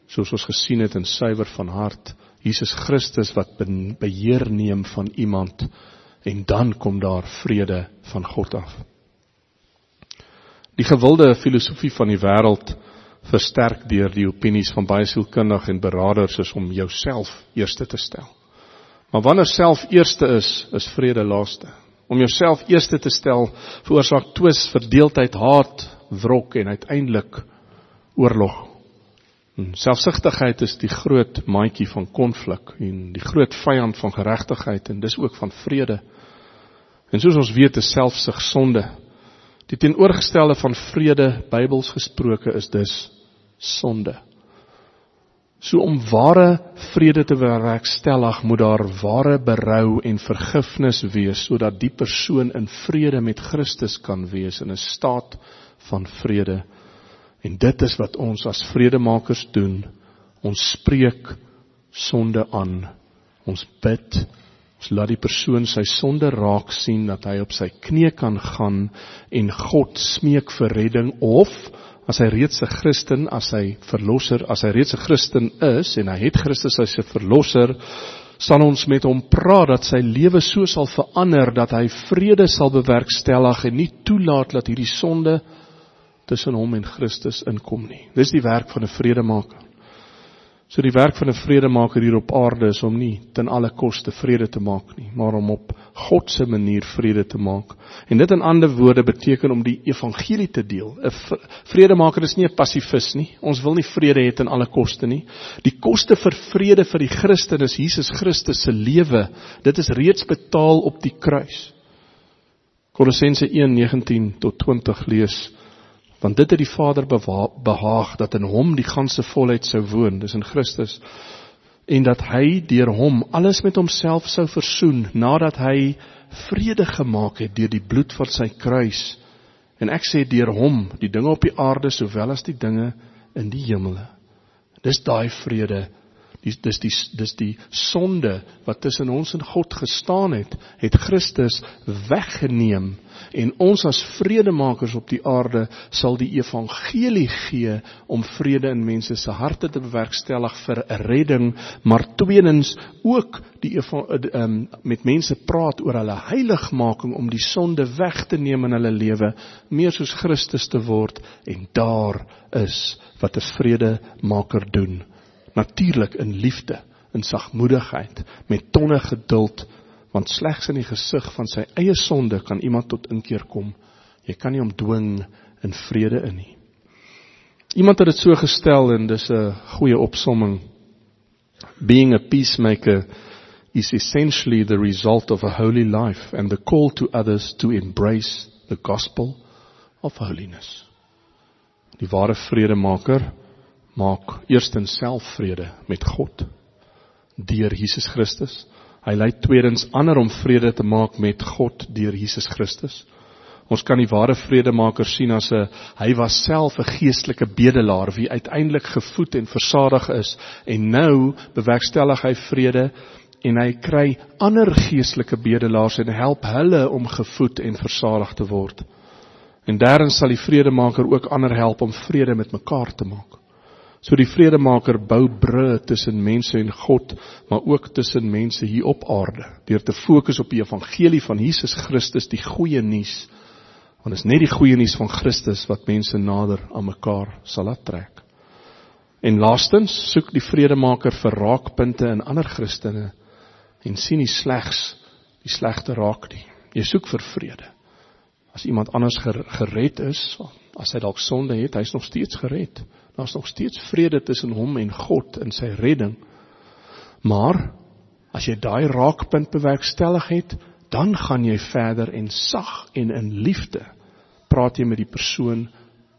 A: Soos ons gesien het in suiwer van hart, Jesus Christus wat beheer neem van iemand en dan kom daar vrede van God af. Die gewilde filosofie van die wêreld versterk deur die opinies van baie sielkundiges en beraders is om jouself eerste te stel. Maar wanneer self eerste is, is vrede laaste. Om jouself eerste te stel veroorsaak twis, verdeeldheid, haat, wrok en uiteindelik oorlog. Selfsugtigheid is die groot maatjie van konflik en die groot vyand van geregtigheid en dis ook van vrede. En soos ons weet, is selfsug sonde. Die teenoorgestelde van vrede, Bybels gesproke, is dus sonde. So om ware vrede te bewerkstellig, moet daar ware berou en vergifnis wees sodat die persoon in vrede met Christus kan wees in 'n staat van vrede. En dit is wat ons as vredemakers doen. Ons spreek sonde aan. Ons bid laat die persoon sy sonde raak sien dat hy op sy knie kan gaan en God smeek vir redding of as hy reeds 'n Christen, as hy verlosser, as hy reeds 'n Christen is en hy het Christus as sy verlosser, sal ons met hom praat dat sy lewe so sal verander dat hy vrede sal bewerkstellig en nie toelaat dat hierdie sonde tussen hom en Christus inkom nie. Dis die werk van 'n vredemaker. So die werk van 'n vredemaker hier op aarde is om nie ten alle koste vrede te maak nie, maar om op God se manier vrede te maak. En dit in ander woorde beteken om die evangelie te deel. 'n Vredemaker is nie 'n passivus nie. Ons wil nie vrede hê ten alle koste nie. Die koste vir vrede vir die Christen is Jesus Christus se lewe. Dit is reeds betaal op die kruis. Kolossense 1:19 tot 20 lees want dit het die Vader behaag dat in hom die ganse volheid sou woon dis in Christus en dat hy deur hom alles met homself sou versoen nadat hy vrede gemaak het deur die bloed van sy kruis. En ek sê deur hom die dinge op die aarde sowel as die dinge in die hemele. Dis daai vrede dis dis die dis die sonde wat tussen ons en God gestaan het het Christus weggeneem. En ons as vredemakers op die aarde sal die evangelie gee om vrede in mense se harte te bewerkstellig vir redding, maar tweedens ook die um, met mense praat oor hulle heiligmaking om die sonde weg te neem in hulle lewe, meer soos Christus te word. En daar is wat 'n vredemaker doen. Natuurlik in liefde, in sagmoedigheid, met tonne geduld want slegs in die gesig van sy eie sonde kan iemand tot inkeer kom. Jy kan nie hom dwing in vrede in nie. Iemand het dit so gestel en dis 'n goeie opsomming. Being a peacemaker is essentially the result of a holy life and the call to others to embrace the gospel of holiness. Die ware vredemaker maak eerstens self vrede met God deur Jesus Christus. Hy lei tweedens ander om vrede te maak met God deur Jesus Christus. Ons kan die ware vredemaker sien as 'n hy was self 'n geestelike bedelaar wie uiteindelik gevoed en versadig is en nou bewerkstellig hy vrede en hy kry ander geestelike bedelaars en help hulle om gevoed en versadig te word. En daarin sal die vredemaker ook ander help om vrede met mekaar te maak. So die vredemaker bou bru tussen mense en God, maar ook tussen mense hier op aarde deur te fokus op die evangelie van Jesus Christus, die goeie nuus Want dit is net die goeie nuus van Christus wat mense nader aan mekaar sal laat trek. En laastens soek die vredemaker vir raakpunte in ander Christene en sien nie slegs die slegte raak nie. Jy soek vir vrede. As iemand anders gered is, as hy dalk sonde het, hy's nog steeds gered. Daar's nog steeds vrede tussen hom en God in sy redding. Maar as jy daai raakpunt bewerkstellig het, dan gaan jy verder en sag en in liefde praat jy met die persoon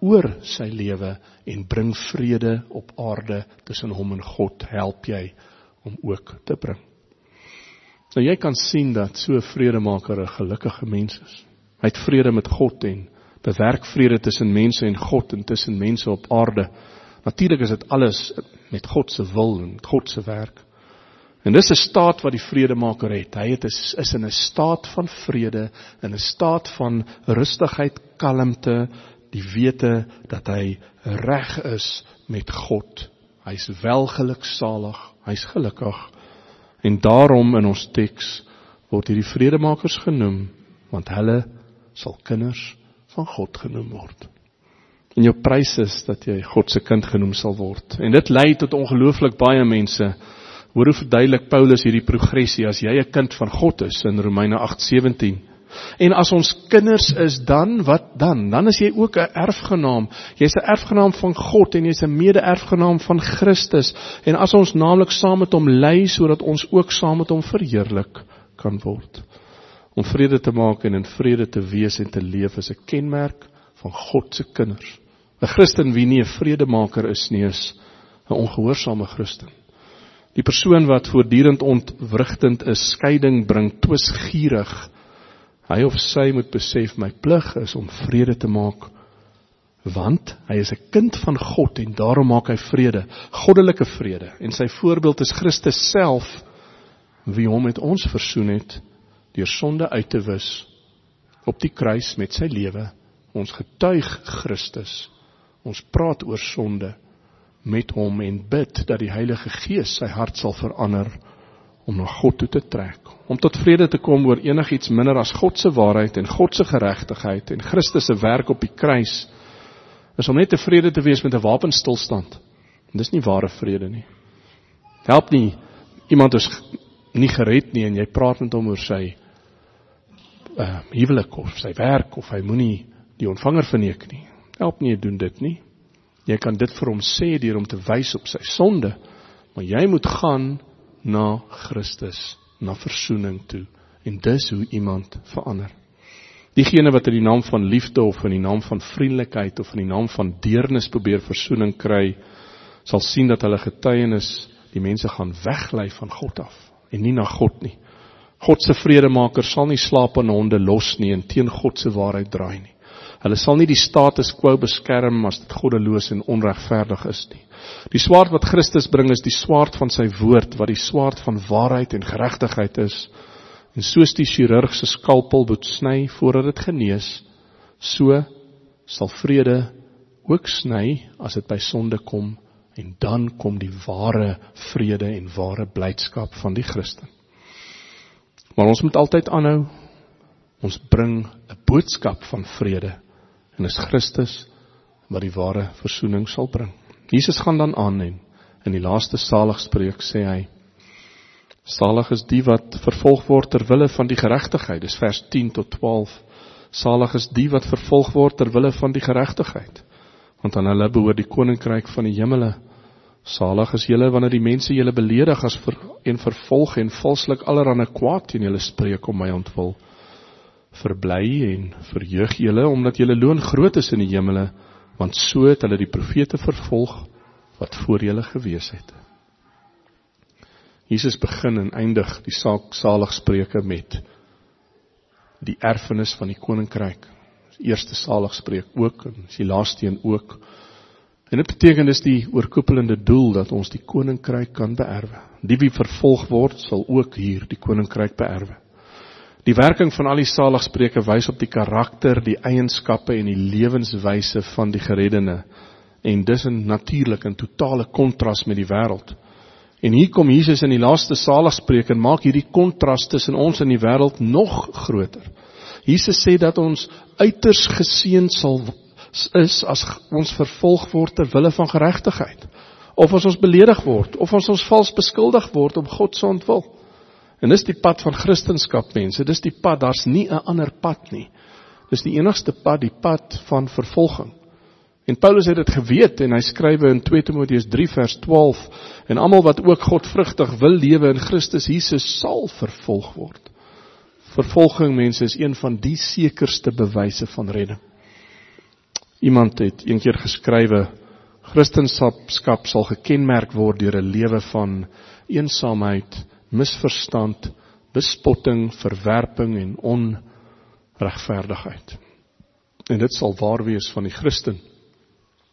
A: oor sy lewe en bring vrede op aarde tussen hom en God help jy om ook te bring. Nou jy kan sien dat so 'n vredemaker 'n gelukkige mens is. Hy het vrede met God en bewerk vrede tussen mense en God en tussen mense op aarde. Natuurlik is dit alles met God se wil en God se werk. En dis 'n staat wat die vredemaker het. Hy het is, is in 'n staat van vrede, in 'n staat van rustigheid, kalmte, die wete dat hy reg is met God. Hy's welgeluksalig, hy's gelukkig. En daarom in ons teks word hierdie vredemakers genoem want hulle sal kinders van God genoem word. En jou prys is dat jy God se kind genoem sal word. En dit lei tot ongelooflik baie mense Hoor hoe verduidelik Paulus hierdie progressie as jy 'n kind van God is in Romeine 8:17. En as ons kinders is dan wat dan? Dan is jy ook 'n erfgenaam. Jy's 'n erfgenaam van God en jy's 'n mede-erfgenaam van Christus. En as ons naamlik saam met hom ly sodat ons ook saam met hom verheerlik kan word. Om vrede te maak en in vrede te wees en te leef is 'n kenmerk van God se kinders. 'n Christen wie nie 'n vredemaker is nie, is 'n ongehoorsame Christen. Die persoon wat voortdurend ontwrigtend is, skeiding bring, twisgierig. Hy of sy moet besef my plig is om vrede te maak want hy is 'n kind van God en daarom maak hy vrede, goddelike vrede. En sy voorbeeld is Christus self wie hom met ons versoen het deur sonde uit te wis op die kruis met sy lewe. Ons getuig Christus. Ons praat oor sonde met hom en bid dat die Heilige Gees sy hart sal verander om na God toe te trek, om tot vrede te kom oor enigiets minder as God se waarheid en God se geregtigheid en Christus se werk op die kruis is om net tevrede te wees met 'n wapenstilstand. En dis nie ware vrede nie. Help nie iemand is nie gered nie en jy praat met hom oor sy uh huwelik of sy werk of hy moenie die ontvanger verneek nie. Help nie doen dit nie. Jy kan dit vir hom sê deur om te wys op sy sonde, maar jy moet gaan na Christus, na verzoening toe en dis hoe iemand verander. Diegene wat in die naam van liefde of in die naam van vriendelikheid of in die naam van deernis probeer verzoening kry, sal sien dat hulle getuienis die mense gaan weglei van God af en nie na God nie. God se vredemaker sal nie slapende honde los nie en teen God se waarheid draai nie. Hulle sal nie die status quo beskerm as dit goddeloos en onregverdig is nie. Die swaard wat Christus bring is die swaard van sy woord wat die swaard van waarheid en geregtigheid is. En soos die chirurg se skalpel moet sny voordat dit genees, so sal vrede ook sny as dit by sonde kom en dan kom die ware vrede en ware blydskap van die Christen. Maar ons moet altyd aanhou. Ons bring 'n boodskap van vrede en dis Christus wat die ware verzoening sal bring. Jesus gaan dan aan en in die laaste saligspreek sê hy Salig is die wat vervolg word ter wille van die geregtigheid. Dis vers 10 tot 12. Salig is die wat vervolg word ter wille van die geregtigheid. Want aan hulle behoort die koninkryk van die hemele. Salig is julle wanneer die mense julle beledig as ver, en vervolg en valslik allerlei kwaad teen julle spreek om my ontwil. Verbly en verheug julle omdat julle loon groot is in die hemele, want so het hulle die profete vervolg wat voor julle gewees het. Jesus begin en eindig die saak saligspreuke met die erfenis van die koninkryk. Die eerste saligspreuk ook en die laaste een ook. En dit beteken dis die oorkoepelende doel dat ons die koninkryk kan beerwe. Die wie vervolg word, sal ook hier die koninkryk beerwe. Die werking van al die saligspreuke wys op die karakter, die eienskappe en die lewenswyse van die gereddene en dis 'n natuurlik en totale kontras met die wêreld. En hier kom Jesus in die laaste saligspreek en maak hierdie kontras tussen ons en die wêreld nog groter. Jesus sê dat ons uiters geseën sal is as ons vervolg word ter wille van geregtigheid of as ons beledig word of as ons vals beskuldig word om God se ontwil. En dis die pad van Christendom mense, dis die pad, daar's nie 'n ander pad nie. Dis die enigste pad, die pad van vervolging. En Paulus het dit geweet en hy skrywe in 2 Timoteus 3 vers 12 en almal wat ook godvrugtig wil lewe in Christus Jesus sal vervolg word. Vervolging mense is een van die sekerste bewyse van redding. Iemand het eendag geskrywe Christendom sal gekenmerk word deur 'n lewe van eensaamheid, misverstand, bespotting, verwerping en onregverdigheid. En dit sal waar wees van die Christen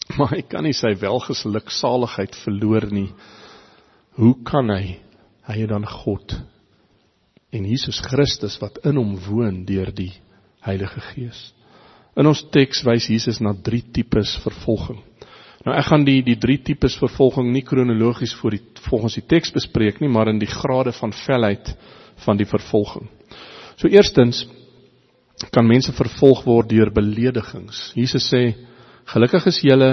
A: maar hy kan nie sy welgeluksaligheid verloor nie. Hoe kan hy? Hy het dan God en Jesus Christus wat in hom woon deur die Heilige Gees. In ons teks wys Jesus na drie tipes vervolging. Nou ek gaan die die drie tipes vervolging nie kronologies voor die volgens die teks bespreek nie, maar in die grade van felheid van die vervolging. So eerstens kan mense vervolg word deur beledigings. Jesus sê Gelukkig is julle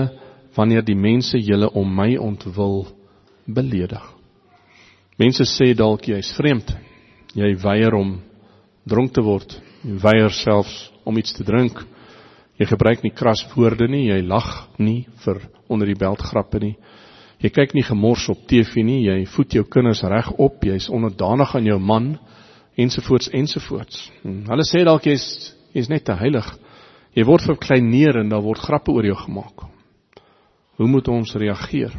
A: wanneer die mense julle om my ontwil beledig. Mense sê dalk jy's vreemd. Jy weier om dronk te word. Jy weier selfs om iets te drink. Jy gebruik nie kras woorde nie, jy lag nie vir onder die beld grappe nie. Jy kyk nie gemors op TV nie, jy voed jou kinders reg op, jy's onderdanig aan jou man ensovoorts ensovoorts. Hm, hulle sê dalk jy's jy's net te heilig. Jy word verkleineer en daar word grappe oor jou gemaak. Hoe moet ons reageer?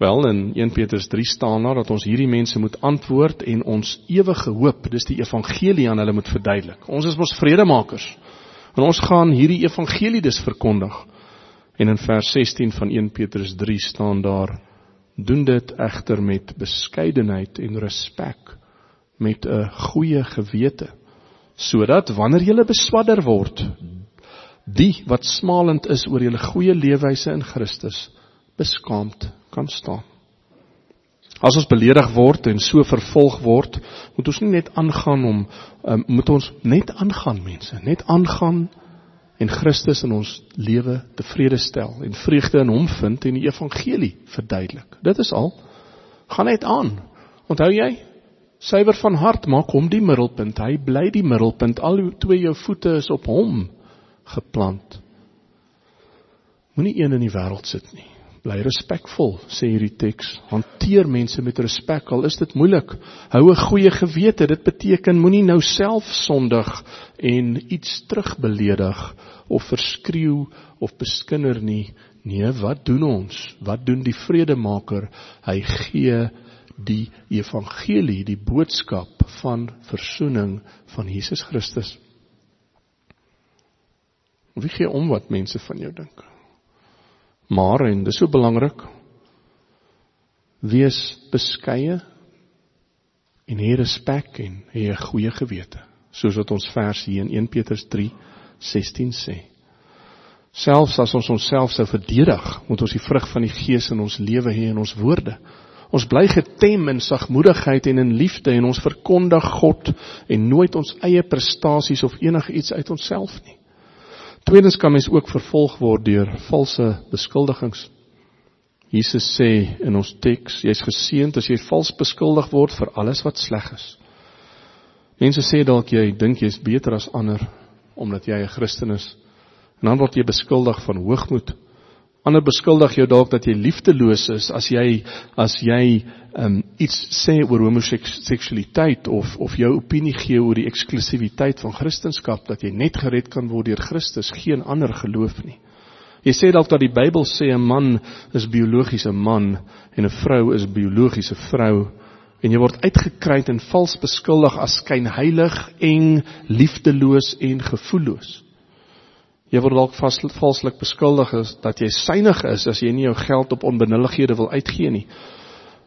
A: Wel in 1 Petrus 3 staan daar dat ons hierdie mense moet antwoord en ons ewige hoop, dis die evangelie aan hulle moet verduidelik. Ons is mos vredemakers. En ons gaan hierdie evangelie dus verkondig. En in vers 16 van 1 Petrus 3 staan daar: Doen dit egter met beskeidenheid en respek, met 'n goeie gewete, sodat wanneer jy beswadder word, die wat smalend is oor julle goeie leefwyse in Christus beskaamd kan staan. As ons beledig word en so vervolg word, moet ons nie net aangaan om um, moet ons net aangaan mense, net aangaan en Christus in ons lewe tevrede stel en vreugde in hom vind en die evangelie verduidelik. Dit is al. Gaan net aan. Onthou jy? Suiwer van hart maak hom die middelpunt. Hy bly die middelpunt. Al twee jou voete is op hom geplant. Moenie een in die wêreld sit nie. Bly respekvol, sê hierdie teks. Hanteer mense met respek al is dit moeilik. Hou 'n goeie gewete. Dit beteken moenie nou self sondig en iets terugbeledig of verskreeu of beskinder nie. Nee, wat doen ons? Wat doen die vredemaker? Hy gee die evangelie, die boodskap van verzoening van Jesus Christus. Wie gee om wat mense van jou dink? Maar en dis so belangrik. Wees beskeie en hê respek en hê 'n goeie gewete, soos wat ons vers hier in 1 Petrus 3:16 sê. Selfs as ons onsself sou verdedig, moet ons die vrug van die Gees in ons lewe hê in ons woorde. Ons bly getem in sagmoedigheid en in liefde en ons verkondig God en nooit ons eie prestasies of enigiets uit onsself nie. Tweedens kan mens ook vervolg word deur valse beskuldigings. Jesus sê in ons teks, jy's geseënd as jy vals beskuldig word vir alles wat sleg is. Mense sê dalk jy dink jy's beter as ander omdat jy 'n Christen is. En dan word jy beskuldig van hoogmoed Ander beskuldig jou dalk dat jy liefdeloos is as jy as jy um, iets sê oor homoseksualiteit of of jou opinie gee oor die eksklusiwiteit van Christendom dat jy net gered kan word deur Christus, geen ander geloof nie. Jy sê dalk dat die Bybel sê 'n man is biologiese man en 'n vrou is biologiese vrou en jy word uitgekry en vals beskuldig as skynheilig, eng, liefdeloos en gevoelloos. Jy word dalk valslik beskuldig is dat jy synig is as jy nie jou geld op onbenullighede wil uitgee nie.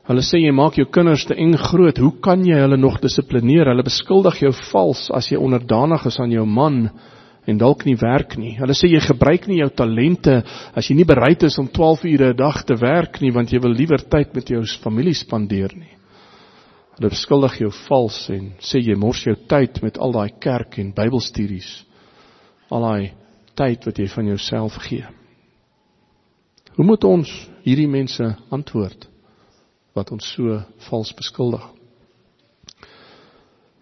A: Hulle sê jy maak jou kinders te eng groot. Hoe kan jy hulle nog dissiplineer? Hulle beskuldig jou vals as jy onderdanig is aan jou man en dalk nie werk nie. Hulle sê jy gebruik nie jou talente as jy nie bereid is om 12 ure 'n dag te werk nie want jy wil liewer tyd met jou familie spandeer nie. Hulle beskuldig jou vals en sê jy mors jou tyd met al daai kerk en Bybelstudies. Al daai tyd wat jy van jouself gee. Hoe moet ons hierdie mense antwoord wat ons so vals beskuldig?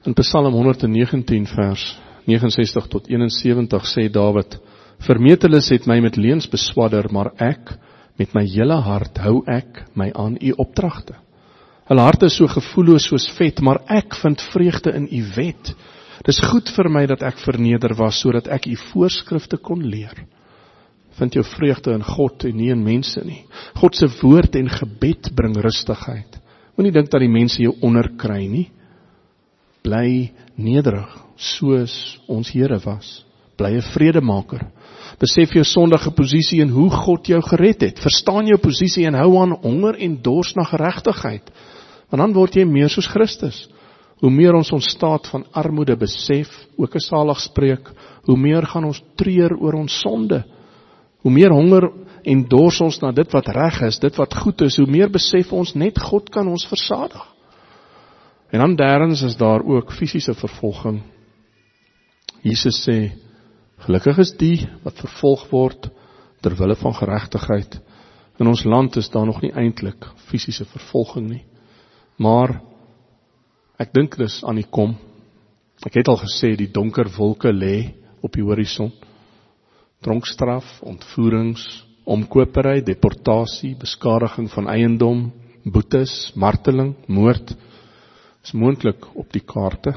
A: In Psalm 119 vers 69 tot 71 sê Dawid: Vermeteles het my met leuns beswadder, maar ek met my hele hart hou ek my aan u opdragte. Hulle harte is so gevoelloos soos vet, maar ek vind vreugde in u wet. Dis goed vir my dat ek verneder was sodat ek u voorskrifte kon leer. Vind jou vreugde in God en nie in mense nie. God se woord en gebed bring rustigheid. Moenie dink dat die mense jou onderkry nie. Bly nederig soos ons Here was. Bly 'n vredemaker. Besef jou sondige posisie en hoe God jou gered het. Verstaan jou posisie en hou aan honger en dors na geregtigheid. Want dan word jy meer soos Christus. Hoe meer ons ons staat van armoede besef, ook 'n saligspreek, hoe meer gaan ons treur oor ons sonde. Hoe meer honger en dors ons na dit wat reg is, dit wat goed is, hoe meer besef ons net God kan ons versadig. En dan derdens is daar ook fisiese vervolging. Jesus sê: Gelukkig is die wat vervolg word ter wille van geregtigheid. In ons land is daar nog nie eintlik fisiese vervolging nie. Maar Ek dink dis aan die kom. Ek het al gesê die donker wolke lê op die horison. Dronkstraf, ontvoerings, omkopery, deportasie, beskadiging van eiendom, boetes, marteling, moord is moontlik op die kaarte.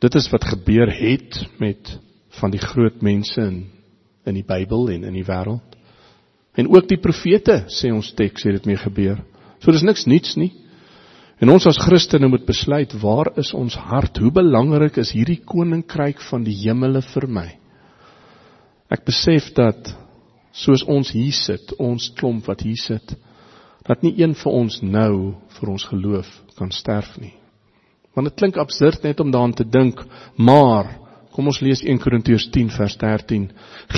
A: Dit is wat gebeur het met van die groot mense in in die Bybel en in die wêreld. En ook die profete sê ons teks het dit mee gebeur. So dis niks nuuts nie. En ons as Christene moet besluit waar is ons hart? Hoe belangrik is hierdie koninkryk van die hemele vir my? Ek besef dat soos ons hier sit, ons klomp wat hier sit, dat nie een van ons nou vir ons geloof kan sterf nie. Want dit klink absurd net om daaraan te dink, maar Kom ons lees 1 Korintiërs 10 vers 13.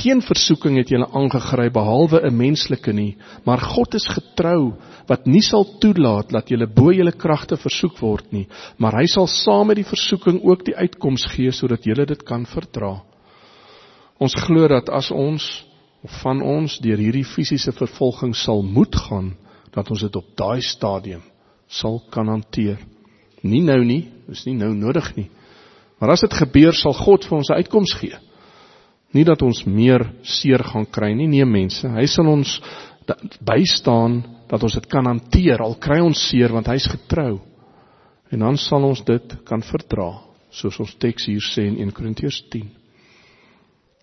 A: Geen versoeking het julle aangegryp behalwe 'n menslike nie, maar God is getrou wat nie sal toelaat dat julle bo julle kragte versoek word nie, maar hy sal saam met die versoeking ook die uitkoms gee sodat julle dit kan verdra. Ons glo dat as ons of van ons deur hierdie fisiese vervolging sal moet gaan, dat ons dit op daai stadium sal kan hanteer. Nie nou nie, is nie nou nodig nie. Maar as dit gebeur, sal God vir ons 'n uitkoms gee. Nie dat ons meer seer gaan kry nie, nee mense. Hy sal ons bystaan dat ons dit kan hanteer al kry ons seer want hy's getrou. En dan sal ons dit kan verdra, soos ons teks hier sê in 1 Korintiërs 10.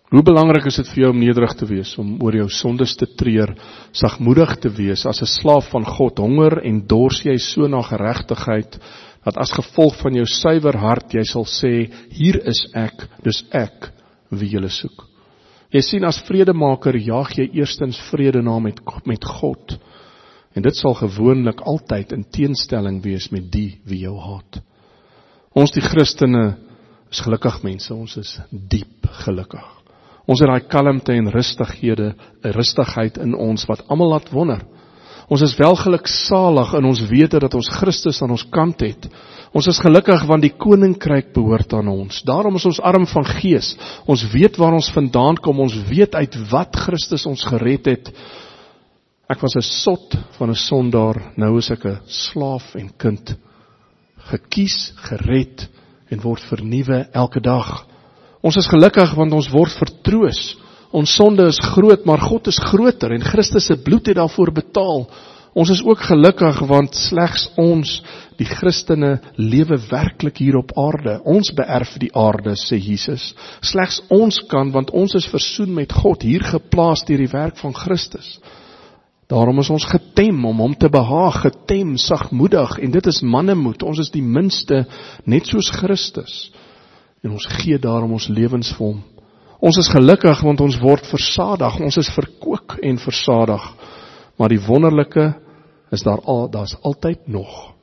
A: Hoe belangrik is dit vir jou om nederig te wees, om oor jou sondes te treur, sagmoedig te wees as 'n slaaf van God, honger en dors jy so na geregtigheid dat as gevolg van jou suiwer hart jy sal sê hier is ek dis ek wie jy soek. Jy sien as vredemaker jaag jy eerstens vrede na met met God. En dit sal gewoonlik altyd in teenstelling wees met die wie jou haat. Ons die christene is gelukkig mense. Ons is diep gelukkig. Ons het daai kalmte en rustighede rustigheid in ons wat almal laat wonder Ons is welgeluksalig in ons wete dat ons Christus aan ons kant het. Ons is gelukkig want die koninkryk behoort aan ons. Daarom is ons arm van gees. Ons weet waar ons vandaan kom. Ons weet uit wat Christus ons gered het. Ek was 'n sot van 'n sondaar, nou is ek 'n slaaf en kind. Gekies, gered en word vernuwe elke dag. Ons is gelukkig want ons word vertroos. Ons sonde is groot, maar God is groter en Christus se bloed het daarvoor betaal. Ons is ook gelukkig want slegs ons die Christene lewe werklik hier op aarde. Ons beerf die aarde, sê Jesus. Slegs ons kan want ons is versoen met God hier geplaas deur die werk van Christus. Daarom is ons getem om hom te behaag, getem, sagmoedig en dit is mannemoed. Ons is die minste net soos Christus. En ons gee daarom ons lewens vir hom. Ons is gelukkig want ons word versadig. Ons is verkoop en versadig. Maar die wonderlike is daar al daar's altyd nog.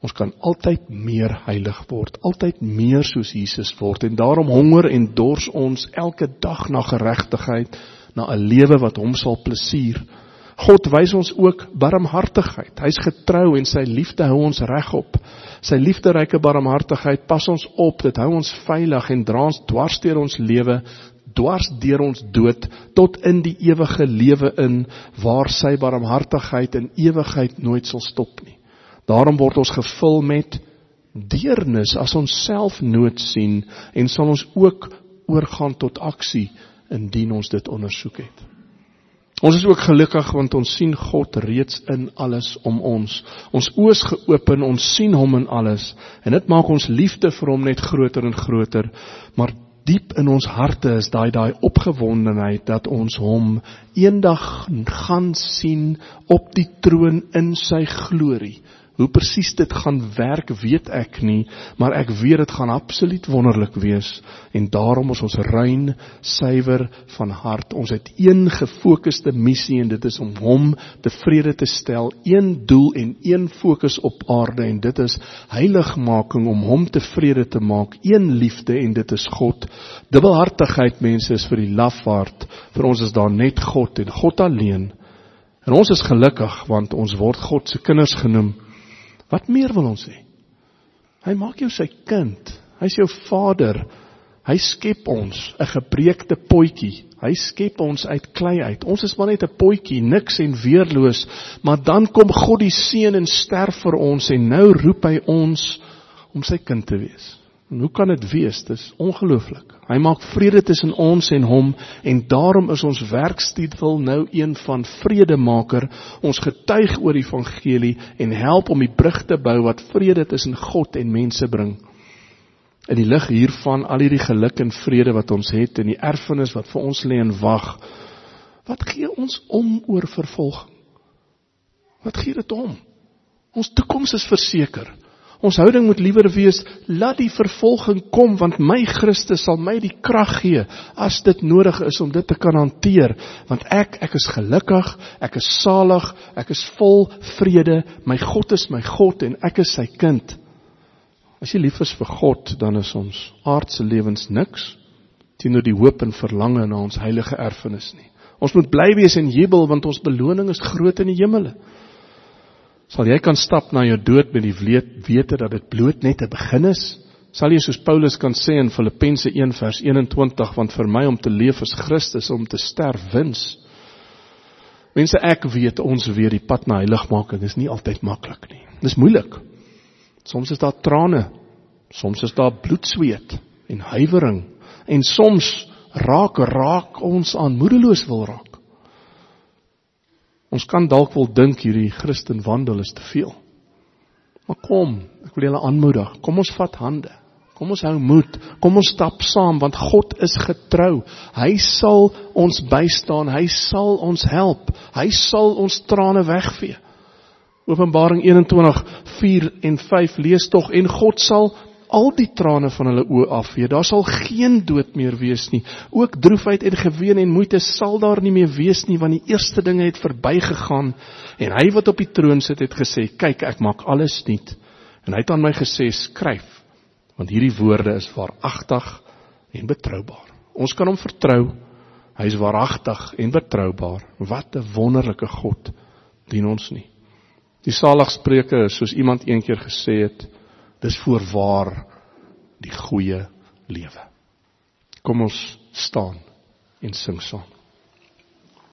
A: Ons kan altyd meer heilig word, altyd meer soos Jesus word en daarom honger en dors ons elke dag na geregtigheid, na 'n lewe wat hom sal plesier. God wys ons ook barmhartigheid. Hy's getrou en sy liefde hou ons regop. Sy liefderyke barmhartigheid pas ons op, dit hou ons veilig en dra ons dwars deur ons lewe dwars deur ons dood tot in die ewige lewe in waar sy barmhartigheid in ewigheid nooit sal stop nie. Daarom word ons gevul met deernis as ons self nood sien en sal ons ook oorgaan tot aksie indien ons dit ondersoek het. Ons is ook gelukkig want ons sien God reeds in alles om ons. Ons oë is geopen, ons sien hom in alles en dit maak ons liefde vir hom net groter en groter. Maar diep in ons harte is daai daai opgewondenheid dat ons hom eendag gaan sien op die troon in sy glorie. Hoe presies dit gaan werk, weet ek nie, maar ek weet dit gaan absoluut wonderlik wees en daarom is ons rein, suiwer van hart. Ons het een gefokusde missie en dit is om hom tevrede te stel, een doel en een fokus op aarde en dit is heiligmaking om hom tevrede te maak, een liefde en dit is God. Dubbelhartigheid mense is vir die lafaard, vir ons is daar net God en God alleen. En ons is gelukkig want ons word God se kinders genoem. Wat meer wil ons hê? Hy maak jou sy kind. Hy's jou vader. Hy skep ons, 'n gebreekte potjie. Hy skep ons uit klei uit. Ons is maar net 'n potjie, niks en weerloos, maar dan kom God die seun en sterf vir ons en nou roep hy ons om sy kind te wees. En hoe kan dit wees? Dis ongelooflik. Hy maak vrede tussen ons en hom en daarom is ons werkstitel nou een van vredemaker. Ons getuig oor die evangelie en help om die brug te bou wat vrede tussen God en mense bring. In die lig hiervan al hierdie geluk en vrede wat ons het en die erfenis wat vir ons lê en wag. Wat gee ons om oor vervolging? Wat gee dit om? Ons toekoms is verseker. Ons houding moet liewer wees laat die vervolging kom want my Christus sal my die krag gee as dit nodig is om dit te kan hanteer want ek ek is gelukkig, ek is salig, ek is vol vrede, my God is my God en ek is sy kind. As jy lief is vir God, dan is ons aardse lewens niks teenoor die hoop en verlange na ons heilige erfenis nie. Ons moet bly wees en jubel want ons beloning is groot in die hemele sal jy kan stap na jou dood met die wete dat dit bloot net 'n begin is? Sal jy soos Paulus kan sê in Filippense 1 vers 21 want vir my om te leef is Christus om te sterf wins. Mense ek weet ons weet die pad na heiligmaking is nie altyd maklik nie. Dis moeilik. Soms is daar trane, soms is daar bloedsweet en huiwering en soms raak raak ons aan moedeloos wil raak. Ons kan dalk wel dink hierdie Christen wandel is te veel. Maar kom, ek wil julle aanmoedig. Kom ons vat hande. Kom ons hou moed. Kom ons stap saam want God is getrou. Hy sal ons bystaan. Hy sal ons help. Hy sal ons trane wegvee. Openbaring 21:4 en 5 lees tog en God sal al die trane van hulle oë afvee. Daar sal geen dood meer wees nie. Ook droefheid en geween en moeite sal daar nie meer wees nie want die eerste dinge het verbygegaan. En hy wat op die troon sit het gesê: "Kyk, ek maak alles nuut." En hy het aan my gesê: "Skryf, want hierdie woorde is waaragtig en betroubaar." Ons kan hom vertrou. Hy is waaragtig en betroubaar. Wat 'n wonderlike God dien ons nie. Die saligspreuke soos iemand eendag gesê het, dis voorwaar die goeie lewe. Kom ons staan en sing saam.